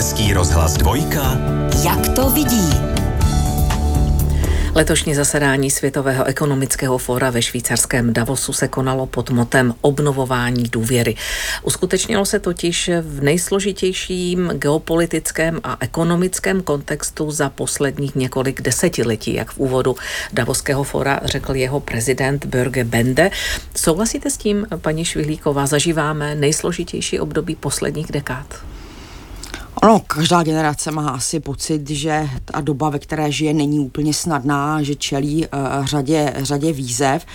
Český rozhlas dvojka. Jak to vidí? Letošní zasedání Světového ekonomického fóra ve švýcarském Davosu se konalo pod motem obnovování důvěry. Uskutečnilo se totiž v nejsložitějším geopolitickém a ekonomickém kontextu za posledních několik desetiletí, jak v úvodu Davoského fóra řekl jeho prezident Börge Bende. Souhlasíte s tím, paní Švihlíková, zažíváme nejsložitější období posledních dekád? Ono, každá generace má asi pocit, že ta doba, ve které žije, není úplně snadná, že čelí uh, řadě, řadě výzev,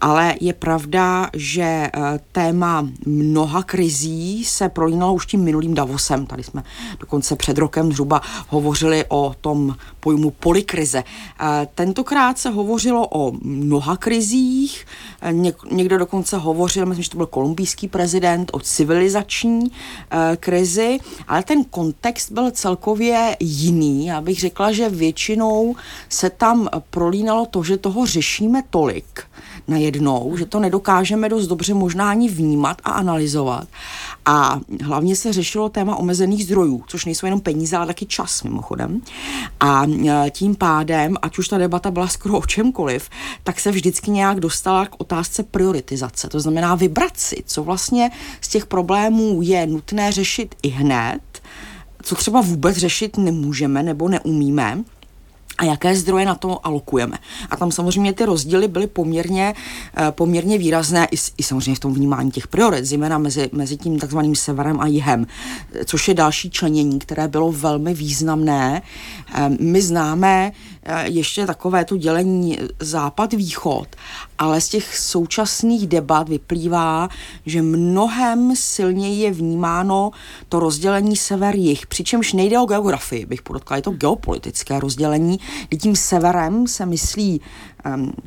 ale je pravda, že uh, téma mnoha krizí se prolínalo už tím minulým Davosem. Tady jsme dokonce před rokem zhruba hovořili o tom pojmu polikrize. Uh, tentokrát se hovořilo o mnoha krizích, Něk, někdo dokonce hovořil, myslím, že to byl kolumbijský prezident, o civilizační uh, krizi, ale ten kontext byl celkově jiný. Já bych řekla, že většinou se tam prolínalo to, že toho řešíme tolik najednou, že to nedokážeme dost dobře možná ani vnímat a analyzovat. A hlavně se řešilo téma omezených zdrojů, což nejsou jenom peníze, ale taky čas mimochodem. A e, tím pádem, ať už ta debata byla skoro o čemkoliv, tak se vždycky nějak dostala k otázce prioritizace. To znamená vybrat si, co vlastně z těch problémů je nutné řešit i hned, co třeba vůbec řešit nemůžeme nebo neumíme a jaké zdroje na to alokujeme. A tam samozřejmě ty rozdíly byly poměrně, eh, poměrně výrazné i, i samozřejmě v tom vnímání těch priorit, zejména mezi, mezi tím takzvaným severem a jihem, což je další členění, které bylo velmi významné. Eh, my známe eh, ještě takové to dělení západ-východ, ale z těch současných debat vyplývá, že mnohem silněji je vnímáno to rozdělení sever-jih, přičemž nejde o geografii, bych podotkla, je to geopolitické rozdělení, kdy tím severem se myslí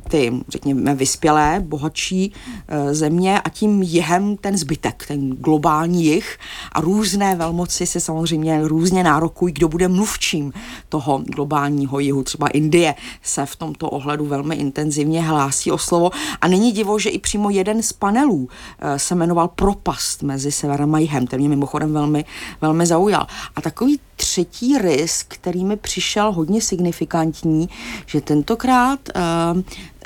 ty, řekněme, vyspělé, bohatší uh, země a tím jihem ten zbytek, ten globální jih a různé velmoci se samozřejmě různě nárokují, kdo bude mluvčím toho globálního jihu. Třeba Indie se v tomto ohledu velmi intenzivně hlásí o slovo a není divo, že i přímo jeden z panelů uh, se jmenoval Propast mezi severem a jihem, ten mě mimochodem velmi, velmi zaujal. A takový třetí rys, který mi přišel hodně signifikantní, že tentokrát uh,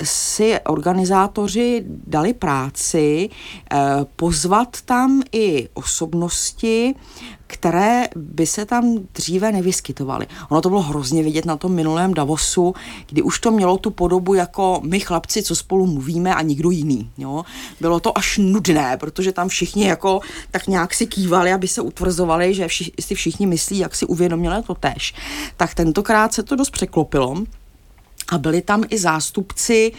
si organizátoři dali práci uh, pozvat tam i osobnosti, které by se tam dříve nevyskytovaly. Ono to bylo hrozně vidět na tom minulém Davosu, kdy už to mělo tu podobu jako my chlapci, co spolu mluvíme a nikdo jiný. Jo? Bylo to až nudné, protože tam všichni jako tak nějak si kývali, aby se utvrzovali, že vši, si všichni myslí, jak si uvědomili to tež. Tak tentokrát se to dost překlopilo. A byli tam i zástupci,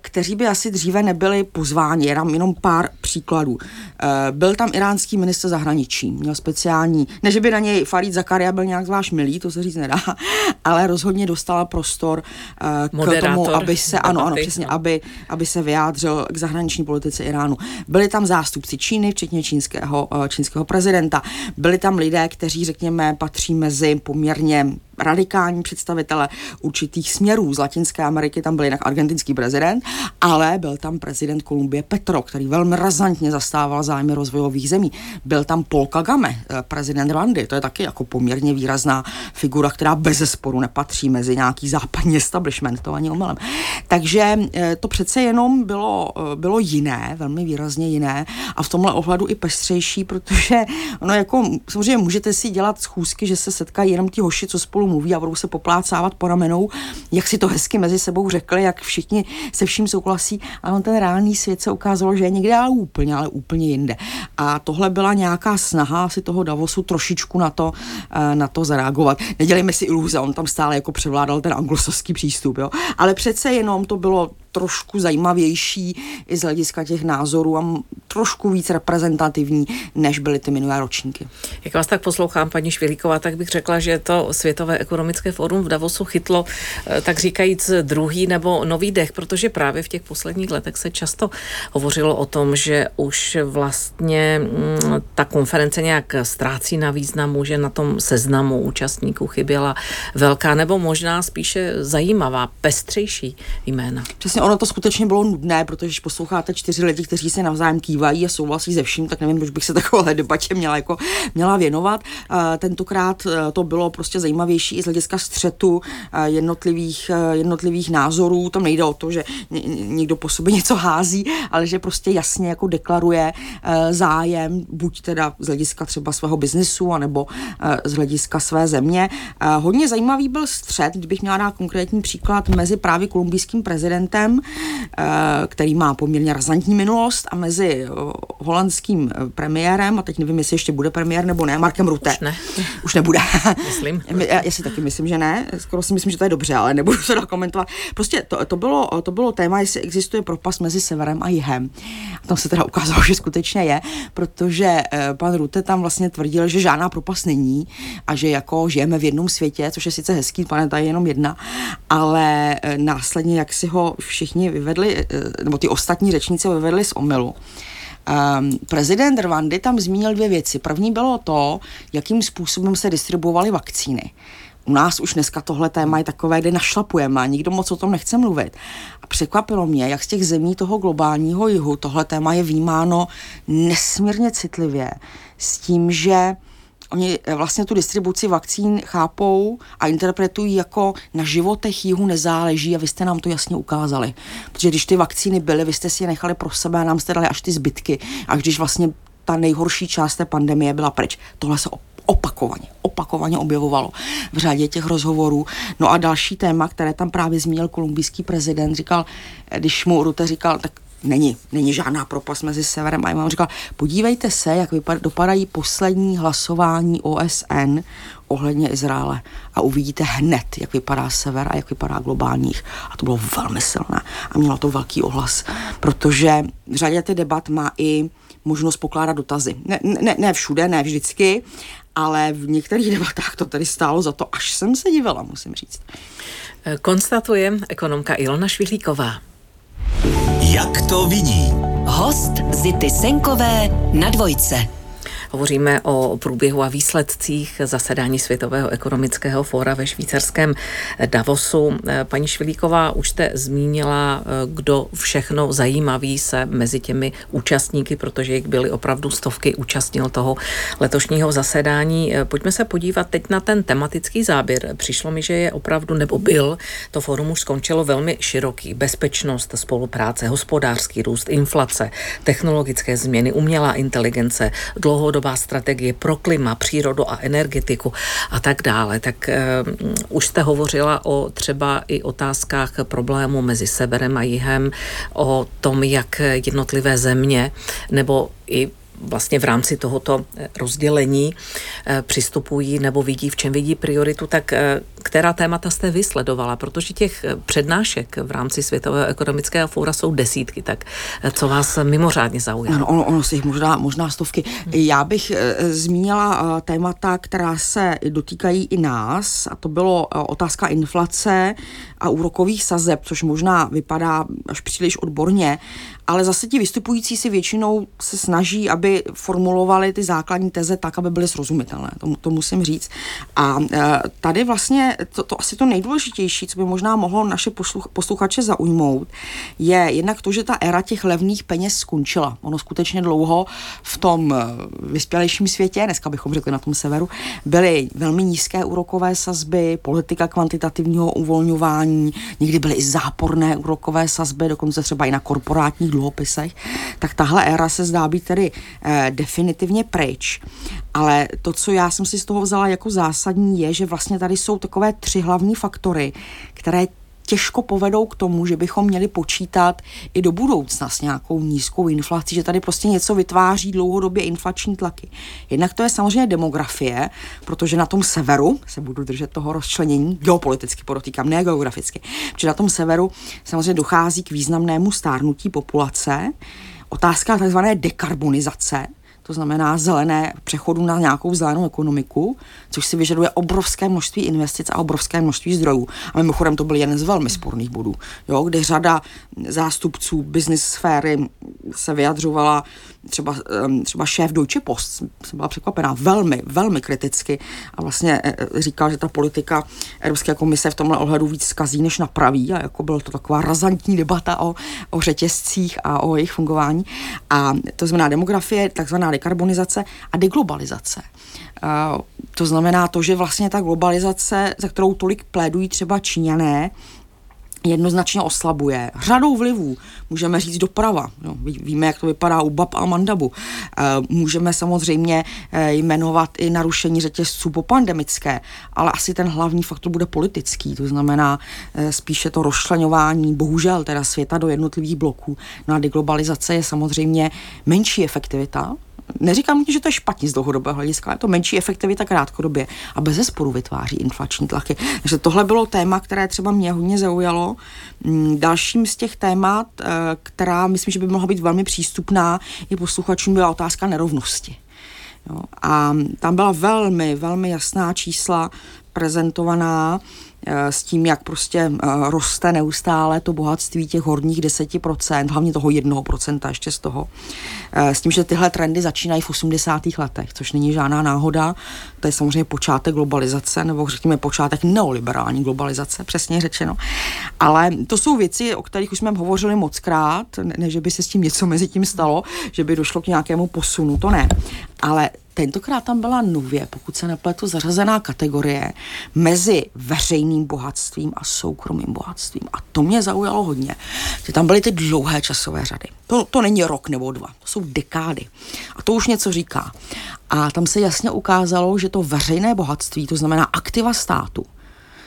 kteří by asi dříve nebyli pozváni. Jenom, jenom pár příkladů. Eh, byl tam iránský minister zahraničí, měl speciální, ne že by na něj Farid Zakaria byl nějak zvlášť milý, to se říct nedá, ale rozhodně dostala prostor eh, k Moderátor tomu, aby se, ano, ano, přesně, no. aby, aby se vyjádřil k zahraniční politice Iránu. Byli tam zástupci Číny, včetně čínského, eh, čínského prezidenta. Byli tam lidé, kteří, řekněme, patří mezi poměrně radikální představitele určitých směrů. Z Latinské Ameriky tam byl jinak argentinský prezident, ale byl tam prezident Kolumbie Petro, který velmi razantně zastával zájmy rozvojových zemí. Byl tam Paul Kagame, eh, prezident Rwandy, to je taky jako poměrně výrazná figura, která bez zesporu nepatří mezi nějaký západní establishment, to ani omylem. Takže eh, to přece jenom bylo, eh, bylo jiné, velmi výrazně jiné a v tomhle ohledu i pestřejší, protože ono jako, samozřejmě můžete si dělat schůzky, že se setkají jenom ti hoši, co spolu mluví a budou se poplácávat po ramenou, jak si to hezky mezi sebou řekli, jak všichni se vším souhlasí, ale on ten reálný svět se ukázalo, že je někde ale úplně, ale úplně jinde. A tohle byla nějaká snaha si toho Davosu trošičku na to, eh, na to zareagovat. Nedělejme si iluze, on tam stále jako převládal ten anglosaský přístup, jo. Ale přece jenom to bylo trošku zajímavější i z hlediska těch názorů a trošku víc reprezentativní, než byly ty minulé ročníky. Jak vás tak poslouchám, paní Švilíková, tak bych řekla, že to Světové ekonomické fórum v Davosu chytlo, eh, tak říkajíc, druhý nebo nový dech, protože právě v těch posledních letech se často hovořilo o tom, že už vlastně mm, ta konference nějak ztrácí na významu, že na tom seznamu účastníků chyběla velká nebo možná spíše zajímavá, pestřejší jména. Přesně ono to skutečně bylo nudné, protože když posloucháte čtyři lidi, kteří se navzájem kývají a souhlasí se vším, tak nevím, proč bych se takové debatě měla, jako, měla věnovat. Tentokrát to bylo prostě zajímavější i z hlediska střetu jednotlivých, jednotlivých názorů. Tam nejde o to, že někdo po sobě něco hází, ale že prostě jasně jako deklaruje zájem, buď teda z hlediska třeba svého biznisu, anebo z hlediska své země. Hodně zajímavý byl střed, kdybych měla dát konkrétní příklad, mezi právě kolumbijským prezidentem, který má poměrně razantní minulost, a mezi holandským premiérem, a teď nevím, jestli ještě bude premiér nebo ne, Markem Rutte. Už ne. Už nebude. Myslím. Já, já si taky myslím, že ne. Skoro si myslím, že to je dobře, ale nebudu se komentovat. Prostě to, to, bylo, to bylo téma, jestli existuje propast mezi severem a jihem. A tam se teda ukázalo, že skutečně je, protože eh, pan Rutte tam vlastně tvrdil, že žádná propast není a že jako žijeme v jednom světě, což je sice hezký, planeta je jenom jedna, ale eh, následně, jak si ho všichni vyvedli, eh, nebo ty ostatní řečníci vyvedli z omylu, Um, prezident Rwandy tam zmínil dvě věci. První bylo to, jakým způsobem se distribuovaly vakcíny. U nás už dneska tohle téma je takové, kde našlapujeme a nikdo moc o tom nechce mluvit. A překvapilo mě, jak z těch zemí toho globálního jihu tohle téma je vnímáno nesmírně citlivě s tím, že oni vlastně tu distribuci vakcín chápou a interpretují jako na životech jihu nezáleží a vy jste nám to jasně ukázali. Protože když ty vakcíny byly, vy jste si je nechali pro sebe a nám jste dali až ty zbytky. A když vlastně ta nejhorší část té pandemie byla pryč. Tohle se opakovaně, opakovaně objevovalo v řadě těch rozhovorů. No a další téma, které tam právě zmínil kolumbijský prezident, říkal, když mu Rute říkal, tak není, není žádná propast mezi severem a jimem. říkal, podívejte se, jak vypad, dopadají poslední hlasování OSN ohledně Izraele a uvidíte hned, jak vypadá sever a jak vypadá globálních. A to bylo velmi silné a mělo to velký ohlas, protože v řadě ty debat má i možnost pokládat dotazy. Ne, ne, ne všude, ne vždycky, ale v některých debatách to tady stálo za to, až jsem se divila, musím říct. Konstatuje ekonomka Ilona Švihlíková. Jak to vidí? Host Zity Senkové na dvojce. Hovoříme o průběhu a výsledcích zasedání Světového ekonomického fóra ve švýcarském Davosu. Paní Švilíková, už jste zmínila, kdo všechno zajímavý se mezi těmi účastníky, protože jich byly opravdu stovky, účastnil toho letošního zasedání. Pojďme se podívat teď na ten tematický záběr. Přišlo mi, že je opravdu, nebo byl, to fórum už skončilo velmi široký. Bezpečnost, spolupráce, hospodářský růst, inflace, technologické změny, umělá inteligence, dlouhodobá dlouhodobá strategie pro klima, přírodu a energetiku a tak dále. Tak uh, už jste hovořila o třeba i otázkách problému mezi severem a jihem, o tom, jak jednotlivé země nebo i vlastně v rámci tohoto eh, rozdělení eh, přistupují nebo vidí, v čem vidí prioritu, tak eh, která témata jste vysledovala? Protože těch přednášek v rámci Světového ekonomického fóra jsou desítky, tak co vás mimořádně zaujalo? Ano, ono, ono si jich možná, možná stovky. Já bych zmínila témata, která se dotýkají i nás, a to bylo otázka inflace a úrokových sazeb, což možná vypadá až příliš odborně, ale zase ti vystupující si většinou se snaží, aby formulovali ty základní teze tak, aby byly srozumitelné. To, to musím říct. A e, tady vlastně to, to asi to nejdůležitější, co by možná mohlo naše posluch, posluchače zaujmout, je jednak to, že ta éra těch levných peněz skončila. Ono skutečně dlouho v tom e, vyspělejším světě, dneska bychom řekli na tom severu, byly velmi nízké úrokové sazby, politika kvantitativního uvolňování, někdy byly i záporné úrokové sazby, dokonce třeba i na korporátních dluhopisech, tak tahle éra se zdá být tedy eh, definitivně pryč. Ale to, co já jsem si z toho vzala jako zásadní, je, že vlastně tady jsou takové tři hlavní faktory, které těžko povedou k tomu, že bychom měli počítat i do budoucna s nějakou nízkou inflací, že tady prostě něco vytváří dlouhodobě inflační tlaky. Jednak to je samozřejmě demografie, protože na tom severu, se budu držet toho rozčlenění, geopoliticky podotýkám, ne geograficky, protože na tom severu samozřejmě dochází k významnému stárnutí populace, otázka tzv. dekarbonizace, to znamená zelené přechodu na nějakou zelenou ekonomiku, což si vyžaduje obrovské množství investic a obrovské množství zdrojů. A mimochodem to byl jeden z velmi sporných bodů, jo, kde řada zástupců business sféry se vyjadřovala, třeba, třeba šéf Deutsche Post, jsem byla překvapená, velmi, velmi kriticky a vlastně e, e, říkal, že ta politika Evropské komise v tomhle ohledu víc zkazí, než napraví a jako byla to taková razantní debata o, o řetězcích a o jejich fungování. A to znamená demografie, takzvaná dekarbonizace a deglobalizace. Uh, to znamená to, že vlastně ta globalizace, za kterou tolik plédují třeba Číňané, jednoznačně oslabuje. Řadou vlivů, můžeme říct doprava, no, víme, jak to vypadá u Bab a Mandabu. E, můžeme samozřejmě e, jmenovat i narušení řetězců po pandemické, ale asi ten hlavní faktor bude politický, to znamená e, spíše to rozšleňování, bohužel teda světa do jednotlivých bloků. No a deglobalizace je samozřejmě menší efektivita, neříkám, že to je špatně z dlouhodobého hlediska, je to menší efektivita krátkodobě a bez zesporu vytváří inflační tlaky. Takže tohle bylo téma, které třeba mě hodně zaujalo. Mm, dalším z těch témat, eh, která myslím, že by mohla být velmi přístupná i posluchačům, byla otázka nerovnosti. Jo, a tam byla velmi, velmi jasná čísla prezentovaná s tím, jak prostě eh, roste neustále to bohatství těch horních 10%, hlavně toho 1% ještě z toho. Eh, s tím, že tyhle trendy začínají v 80. letech, což není žádná náhoda. To je samozřejmě počátek globalizace, nebo řekněme počátek neoliberální globalizace, přesně řečeno. Ale to jsou věci, o kterých už jsme hovořili moc krát, ne, že by se s tím něco mezi tím stalo, že by došlo k nějakému posunu, to ne. Ale Tentokrát tam byla nově, pokud se nepletu, zařazená kategorie mezi veřejným bohatstvím a soukromým bohatstvím. A to mě zaujalo hodně, že tam byly ty dlouhé časové řady. To, to není rok nebo dva, to jsou dekády. A to už něco říká. A tam se jasně ukázalo, že to veřejné bohatství, to znamená aktiva státu,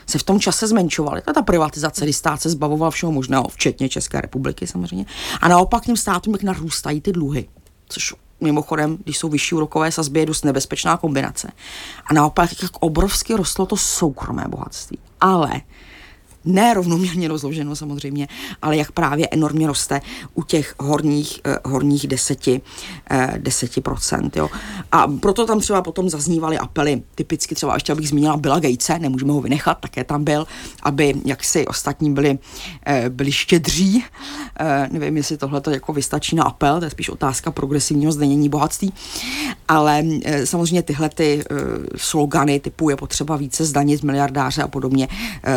se v tom čase zmenšovaly. Ta privatizace, kdy stát se zbavoval všeho možného, včetně České republiky samozřejmě. A naopak tím státům, jak narůstají ty dluhy, což mimochodem, když jsou vyšší úrokové sazby, je dost nebezpečná kombinace. A naopak, jak obrovsky rostlo to soukromé bohatství. Ale ne rovnoměrně rozloženo samozřejmě, ale jak právě enormně roste u těch horních, eh, horních deseti, eh, deseti procent. Jo. A proto tam třeba potom zaznívaly apely, typicky třeba ještě abych zmínila Billa Gatese, nemůžeme ho vynechat, také tam byl, aby jaksi ostatní byli, eh, byli štědří. Nevím, jestli tohle to jako vystačí na apel, to je spíš otázka progresivního zdenění bohatství, ale samozřejmě tyhle ty slogany typu je potřeba více zdanit miliardáře a podobně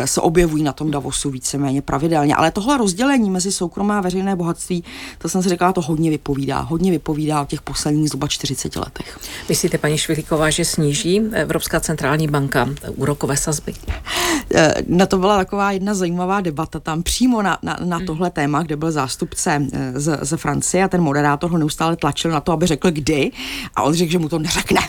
se objevují na tom Davosu víceméně pravidelně. Ale tohle rozdělení mezi soukromé a veřejné bohatství, to jsem si říkala, to hodně vypovídá. Hodně vypovídá o těch posledních zhruba 40 letech. Myslíte, paní Švilíková, že sníží Evropská centrální banka úrokové sazby? Eh, na to byla taková jedna zajímavá debata tam přímo na, na, na hmm. tohle téma, kde byl zástupce eh, z, z Francie a ten moderátor ho neustále tlačil na to, aby řekl kdy a on řekl, že mu to neřekne.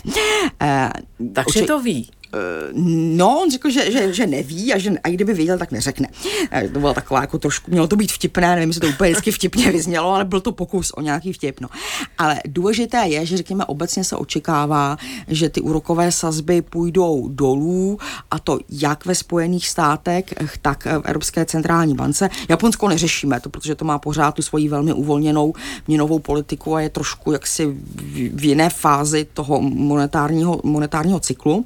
Takže to ví. Eh, no, on řekl, že, že, že neví a že a kdyby věděl, tak neřekne. Eh, to bylo taková jako trošku, mělo to být vtipné, nevím, jestli to úplně vždycky vtipně vyznělo, ale byl to pokus o nějaký vtip. No. Ale důležité je, že řekněme obecně se očekává, že ty úrokové sazby půjdou dolů a to jak ve Spojených státech, tak v Evropské centrální bance. Japonsko neřešíme to, protože to má pořád tu svoji velmi uvolněnou měnovou politiku a je trošku jaksi v jiné fázi toho monetárního, monetárního cyklu.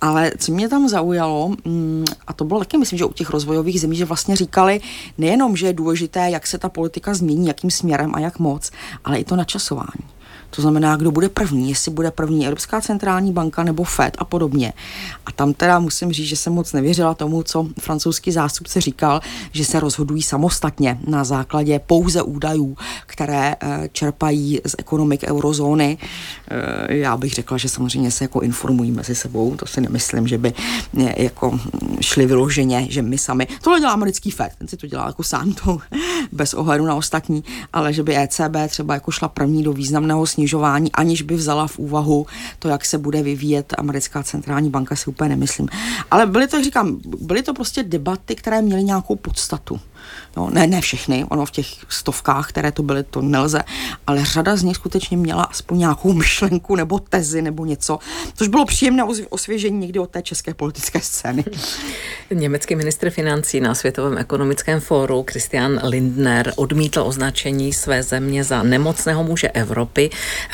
Ale co mě tam zaujalo, mm, a to bylo taky, myslím, že u těch rozvojových zemí, že vlastně říkali nejenom, že je důležité, jak se ta politika změní, jakým směrem a jak moc, ale i to načasování. To znamená, kdo bude první, jestli bude první Evropská centrální banka nebo FED a podobně. A tam teda musím říct, že jsem moc nevěřila tomu, co francouzský zástupce říkal, že se rozhodují samostatně na základě pouze údajů, které e, čerpají z ekonomik eurozóny. E, já bych řekla, že samozřejmě se jako informují mezi sebou, to si nemyslím, že by e, jako šli vyloženě, že my sami, tohle dělá americký FED, ten si to dělá jako sám to, bez ohledu na ostatní, ale že by ECB třeba jako šla první do významného snižování, aniž by vzala v úvahu to, jak se bude vyvíjet americká centrální banka, si úplně nemyslím. Ale byly to, jak říkám, byly to prostě debaty, které měly nějakou podstatu. No, ne, ne všechny, ono v těch stovkách, které to byly, to nelze, ale řada z nich skutečně měla aspoň nějakou myšlenku nebo tezi nebo něco, což bylo příjemné osvěžení někdy od té české politické scény. Německý ministr financí na Světovém ekonomickém fóru Christian Lindner odmítl označení své země za nemocného muže Evropy.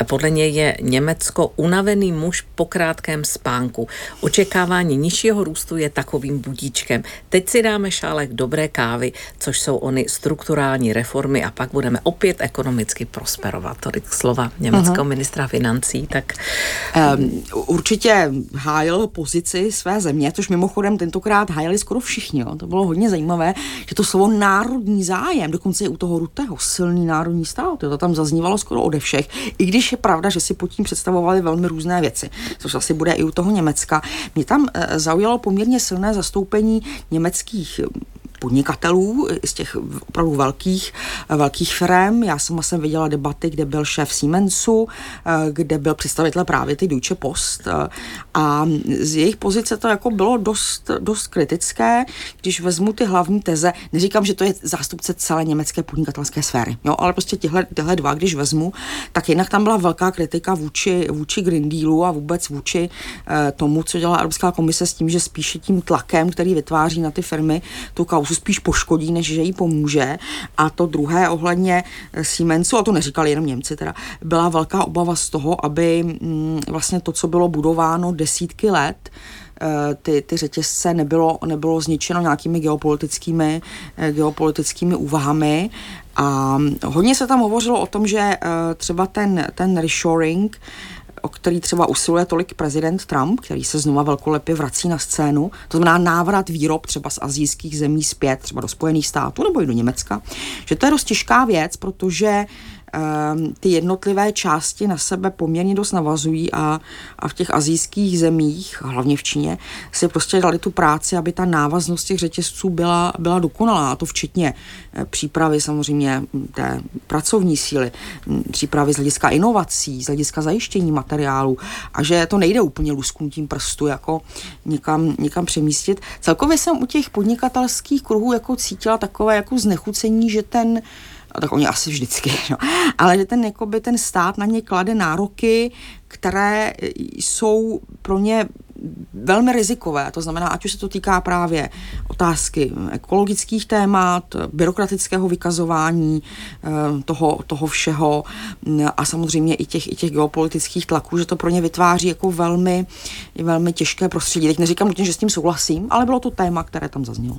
Podle něj je Německo unavený muž po krátkém spánku. Očekávání nižšího růstu je takovým budíčkem. Teď si dáme šálek dobré kávy, což jsou ony strukturální reformy a pak budeme opět ekonomicky prosperovat. Tolik slova německého uh-huh. ministra financí. Tak... Um, určitě hájil pozici své země, což mimochodem tentokrát hájili skoro všichni. Jo. To bylo hodně zajímavé, že to slovo národní zájem, dokonce i u toho Rutého, silný národní stát, to tam zaznívalo skoro ode všech, i když je pravda, že si pod tím představovali velmi různé věci, což asi bude i u toho Německa. Mě tam e, zaujalo poměrně silné zastoupení německých podnikatelů, z těch opravdu velkých, velkých firm. Já sama jsem viděla debaty, kde byl šéf Siemensu, kde byl představitel právě ty Deutsche Post a z jejich pozice to jako bylo dost, dost kritické, když vezmu ty hlavní teze. Neříkám, že to je zástupce celé německé podnikatelské sféry, jo, ale prostě těhle, těhle dva, když vezmu, tak jinak tam byla velká kritika vůči, vůči Green Dealu a vůbec vůči eh, tomu, co dělá Evropská komise s tím, že spíše tím tlakem, který vytváří na ty firmy, tu kauzu spoustu spíš poškodí, než že jí pomůže. A to druhé ohledně Siemensu, a to neříkali jenom Němci teda, byla velká obava z toho, aby mm, vlastně to, co bylo budováno desítky let, eh, ty, ty řetězce nebylo, nebylo zničeno nějakými geopolitickými, eh, geopolitickými úvahami. A hodně se tam hovořilo o tom, že eh, třeba ten, ten reshoring o který třeba usiluje tolik prezident Trump, který se znova velkolepě vrací na scénu, to znamená návrat výrob třeba z azijských zemí zpět, třeba do Spojených států nebo i do Německa, že to je dost těžká věc, protože ty jednotlivé části na sebe poměrně dost navazují a, a v těch azijských zemích, hlavně v Číně, si prostě dali tu práci, aby ta návaznost těch řetězců byla, byla dokonalá, a to včetně eh, přípravy samozřejmě té pracovní síly, přípravy z hlediska inovací, z hlediska zajištění materiálu a že to nejde úplně lusknutím prstu jako někam, někam přemístit. Celkově jsem u těch podnikatelských kruhů jako cítila takové jako znechucení, že ten a tak oni asi vždycky, no. ale že ten, jakoby, ten stát na ně klade nároky, které jsou pro ně velmi rizikové. To znamená, ať už se to týká právě otázky ekologických témat, byrokratického vykazování eh, toho, toho všeho a samozřejmě i těch, i těch geopolitických tlaků, že to pro ně vytváří jako velmi, velmi těžké prostředí. Teď neříkám nutně, že s tím souhlasím, ale bylo to téma, které tam zaznělo.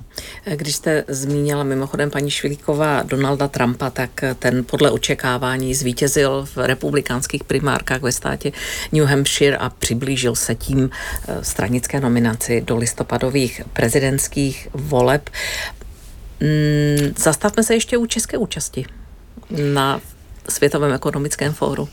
Když jste zmínila mimochodem paní Švilíková Donalda Trumpa, tak ten podle očekávání zvítězil v republikánských primárkách ve státě New Hampshire a přiblížil se tím eh, stranické nominaci do listopadových prezidentských voleb. Mm, zastavme se ještě u české účasti na Světovém ekonomickém fóru.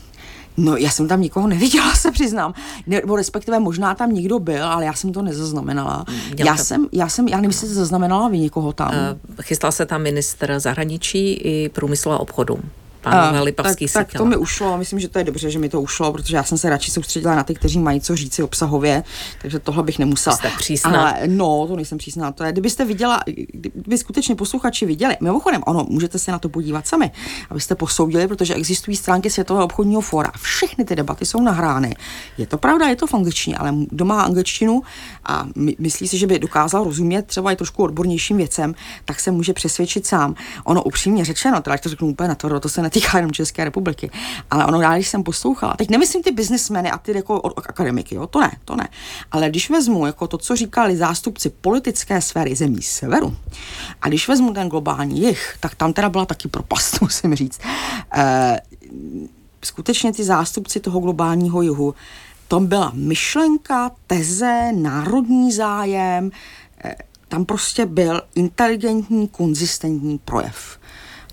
No, já jsem tam nikoho neviděla, se přiznám. Nebo respektive možná tam někdo byl, ale já jsem to nezaznamenala. já jsem, já jsem, já nevím, jestli zaznamenala vy někoho tam. Uh, chystal se tam ministr zahraničí i průmyslu a obchodu pánové uh, Lipavský tak, tak to mi ušlo, myslím, že to je dobře, že mi to ušlo, protože já jsem se radši soustředila na ty, kteří mají co říci obsahově, takže tohle bych nemusela. Jste přísná. Ale no, to nejsem přísná, to je, kdybyste viděla, kdyby skutečně posluchači viděli, mimochodem, ono, můžete se na to podívat sami, abyste posoudili, protože existují stránky Světového obchodního fóra. Všechny ty debaty jsou nahrány. Je to pravda, je to v angličtině, ale kdo má angličtinu a my, myslí si, že by dokázal rozumět třeba i trošku odbornějším věcem, tak se může přesvědčit sám. Ono upřímně řečeno, teda to řeknu úplně na to, to se netýká jenom České republiky. Ale ono, já když jsem poslouchala, teď nemyslím ty biznismeny a ty jako akademiky, jo, to ne, to ne. Ale když vezmu jako to, co říkali zástupci politické sféry zemí severu, a když vezmu ten globální jich, tak tam teda byla taky propast, musím říct. E, skutečně ty zástupci toho globálního jihu, tam byla myšlenka, teze, národní zájem, e, tam prostě byl inteligentní, konzistentní projev.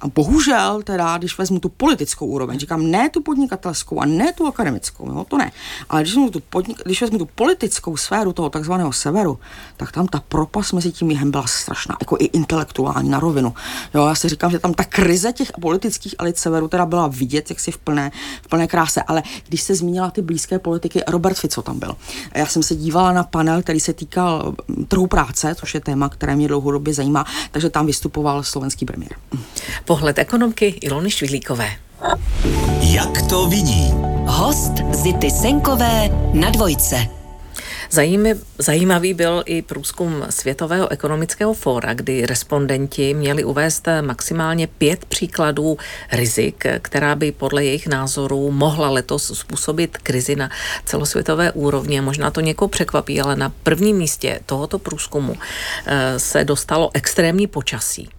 A bohužel teda, když vezmu tu politickou úroveň, říkám ne tu podnikatelskou a ne tu akademickou, jo, to ne. Ale když vezmu tu, podnik, když vezmu tu politickou sféru toho takzvaného severu, tak tam ta propast mezi tím jihem byla strašná, jako i intelektuální na rovinu. Jo, já si říkám, že tam ta krize těch politických elit severu teda byla vidět, jak si v plné, v plné kráse. Ale když se zmínila ty blízké politiky, Robert Fico tam byl. Já jsem se dívala na panel, který se týkal mm, trhu práce, což je téma, které mě dlouhodobě zajímá, takže tam vystupoval slovenský premiér. Pohled ekonomky Ilony Švihlíkové. Jak to vidí? Host Zity Senkové na dvojce. Zajímavý byl i průzkum Světového ekonomického fóra, kdy respondenti měli uvést maximálně pět příkladů rizik, která by podle jejich názorů mohla letos způsobit krizi na celosvětové úrovni. Možná to někoho překvapí, ale na prvním místě tohoto průzkumu eh, se dostalo extrémní počasí.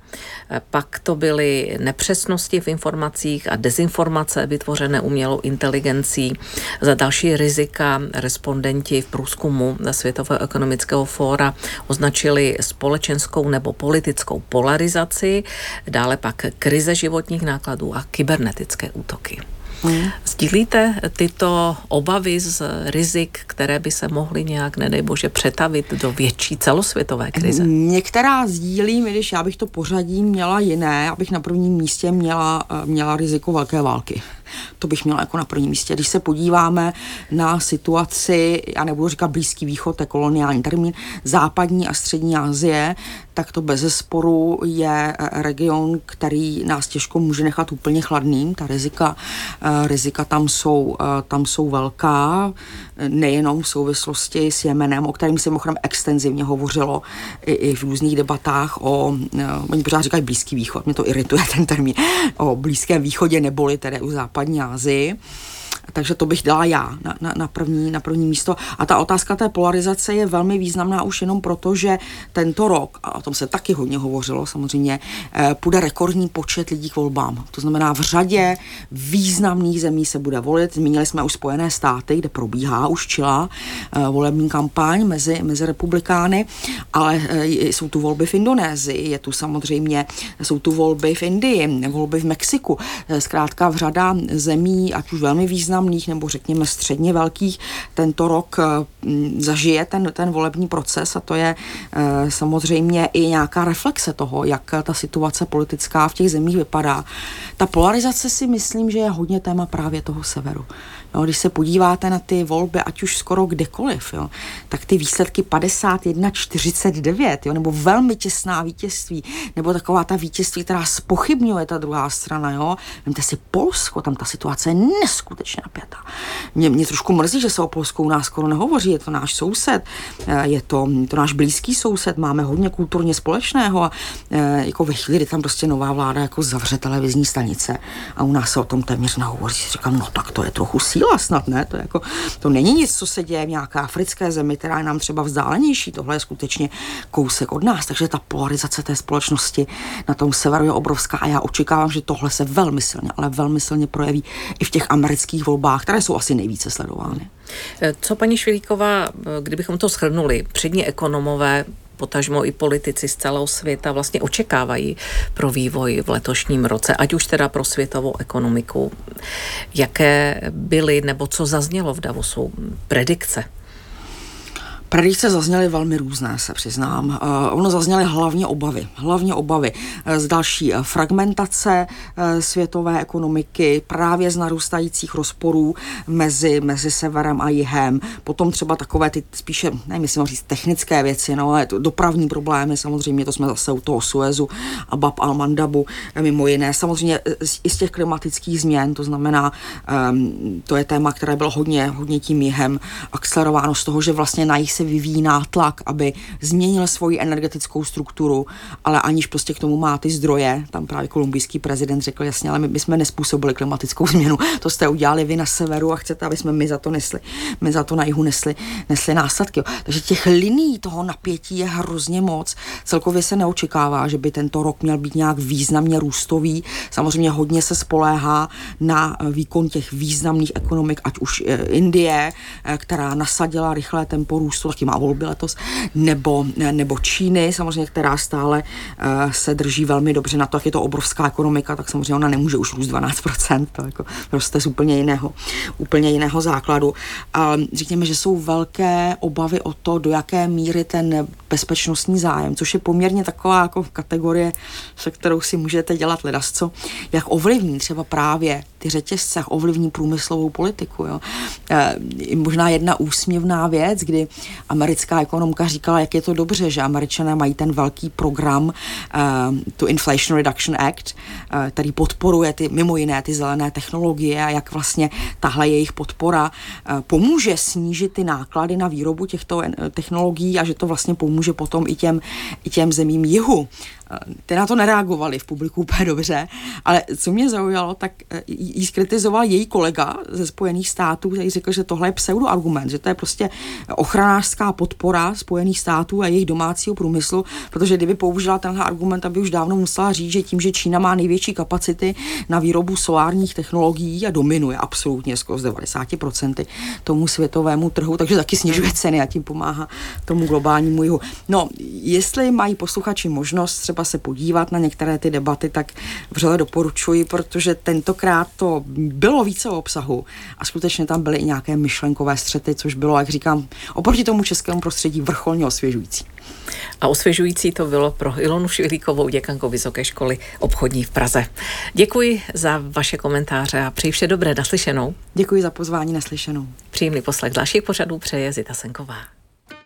Pak to byly nepřesnosti v informacích a dezinformace vytvořené umělou inteligencí. Za další rizika respondenti v průzkumu Světového ekonomického fóra označili společenskou nebo politickou polarizaci, dále pak krize životních nákladů a kybernetické útoky. Hmm. Sdílíte tyto obavy z rizik, které by se mohly nějak, nedej bože, přetavit do větší celosvětové krize? Některá sdílím, když já bych to pořadí měla jiné, abych na prvním místě měla, eh, měla riziko velké války. To bych měla jako na prvním místě. Když se podíváme na situaci, já nebudu říkat Blízký východ, to je koloniální termín, západní a střední Asie, tak to bez sporu je eh, region, který nás těžko může nechat úplně chladným. Ta rizika, eh, rizika tam, jsou, eh, tam jsou velká, nejenom v souvislosti s Jemenem, o kterém se mimochodem extenzivně hovořilo i, i v různých debatách o, oni pořád říkají Blízký východ, mě to irituje ten termín, o Blízkém východě neboli tedy u západní Asii takže to bych dala já na, na, na, první, na první místo. A ta otázka té polarizace je velmi významná už jenom proto, že tento rok, a o tom se taky hodně hovořilo samozřejmě, eh, půjde rekordní počet lidí k volbám. To znamená, v řadě významných zemí se bude volit. Zmínili jsme už Spojené státy, kde probíhá už čila eh, volební kampaň mezi, mezi republikány, ale eh, jsou tu volby v Indonésii, je tu samozřejmě, jsou tu volby v Indii, volby v Mexiku. Zkrátka v řada zemí, ať už velmi významných, významných nebo řekněme středně velkých tento rok eh, zažije ten, ten volební proces a to je eh, samozřejmě i nějaká reflexe toho, jak ta situace politická v těch zemích vypadá. Ta polarizace si myslím, že je hodně téma právě toho severu. Jo, když se podíváte na ty volby, ať už skoro kdekoliv, jo, tak ty výsledky 51-49, jo, nebo velmi těsná vítězství, nebo taková ta vítězství, která spochybňuje ta druhá strana. Jo. Vemte si Polsko, tam ta situace je napětá. Mě, mě trošku mrzí, že se o Polsku u nás skoro nehovoří, je to náš soused, eh, je to, je to náš blízký soused, máme hodně kulturně společného a eh, jako ve chvíli, kdy tam prostě nová vláda jako zavře televizní stanice a u nás se o tom téměř nehovoří, říkám, no tak to je trochu síla snad, ne? To, jako, to není nic, co se děje v nějaké africké zemi, která je nám třeba vzdálenější. Tohle je skutečně kousek od nás. Takže ta polarizace té společnosti na tom severu je obrovská a já očekávám, že tohle se velmi silně, ale velmi silně projeví i v těch amerických volbách, které jsou asi nejvíce sledovány. Co paní Švilíková, kdybychom to shrnuli, přední ekonomové potažmo i politici z celého světa vlastně očekávají pro vývoj v letošním roce, ať už teda pro světovou ekonomiku. Jaké byly nebo co zaznělo v Davosu predikce? Predikce zazněly velmi různé, se přiznám. Uh, ono zazněly hlavně obavy. Hlavně obavy uh, z další uh, fragmentace světové ekonomiky, právě z narůstajících rozporů mezi, mezi severem a jihem. Potom třeba takové ty spíše, nevím, jestli říct, technické věci, no, ale dopravní problémy, samozřejmě, to jsme zase u toho Suezu a Bab al-Mandabu, mimo jiné. Samozřejmě i z těch klimatických změn, to znamená, um, to je téma, které bylo hodně, hodně tím jihem akcelerováno z toho, že vlastně na jich se vyvíjí nátlak, aby změnil svoji energetickou strukturu, ale aniž prostě k tomu má ty zdroje. Tam právě kolumbijský prezident řekl jasně, ale my bychom nespůsobili klimatickou změnu. To jste udělali vy na severu a chcete, aby jsme my za to nesli, my za to na jihu nesli, nesli následky. Takže těch liní toho napětí je hrozně moc. Celkově se neočekává, že by tento rok měl být nějak významně růstový. Samozřejmě hodně se spoléhá na výkon těch významných ekonomik, ať už eh, Indie, eh, která nasadila rychlé tempo růstu taky má volby letos, nebo, nebo Číny, samozřejmě, která stále uh, se drží velmi dobře na to, jak je to obrovská ekonomika, tak samozřejmě ona nemůže už růst 12%, to jako roste z úplně jiného, úplně jiného základu. Uh, řekněme, že jsou velké obavy o to, do jaké míry ten bezpečnostní zájem, což je poměrně taková jako kategorie, se kterou si můžete dělat ledasco, jak ovlivní třeba právě ty řetězce, jak ovlivní průmyslovou politiku. Jo. E, možná jedna úsměvná věc, kdy americká ekonomka říkala, jak je to dobře, že američané mají ten velký program, e, tu Inflation Reduction Act, e, který podporuje ty, mimo jiné ty zelené technologie a jak vlastně tahle jejich podpora e, pomůže snížit ty náklady na výrobu těchto technologií a že to vlastně pomůže potom i těm, i těm zemím jihu ty na to nereagovali v publiku úplně dobře, ale co mě zaujalo, tak eh, jí skritizoval její kolega ze Spojených států, který řekl, že tohle je pseudoargument, že to je prostě ochranářská podpora Spojených států a jejich domácího průmyslu, protože kdyby použila tenhle argument, aby už dávno musela říct, že tím, že Čína má největší kapacity na výrobu solárních technologií a dominuje absolutně skoro z 90% tomu světovému trhu, takže taky snižuje ceny a tím pomáhá tomu globálnímu jihu. No, jestli mají posluchači možnost třeba třeba se podívat na některé ty debaty, tak vřele doporučuji, protože tentokrát to bylo více o obsahu a skutečně tam byly i nějaké myšlenkové střety, což bylo, jak říkám, oproti tomu českému prostředí vrcholně osvěžující. A osvěžující to bylo pro Ilonu Švilíkovou, děkankou Vysoké školy obchodní v Praze. Děkuji za vaše komentáře a přeji vše dobré naslyšenou. Děkuji za pozvání naslyšenou. Příjemný poslech dalších pořadů přeje Zita Senková.